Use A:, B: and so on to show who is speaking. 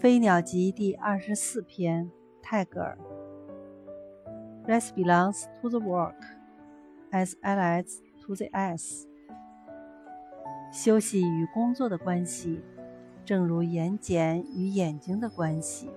A: 飞鸟集》第二十四篇，泰戈尔。Rest belongs to the work, as allies to the eyes。休息与工作的关系，正如眼睑与眼睛的关系。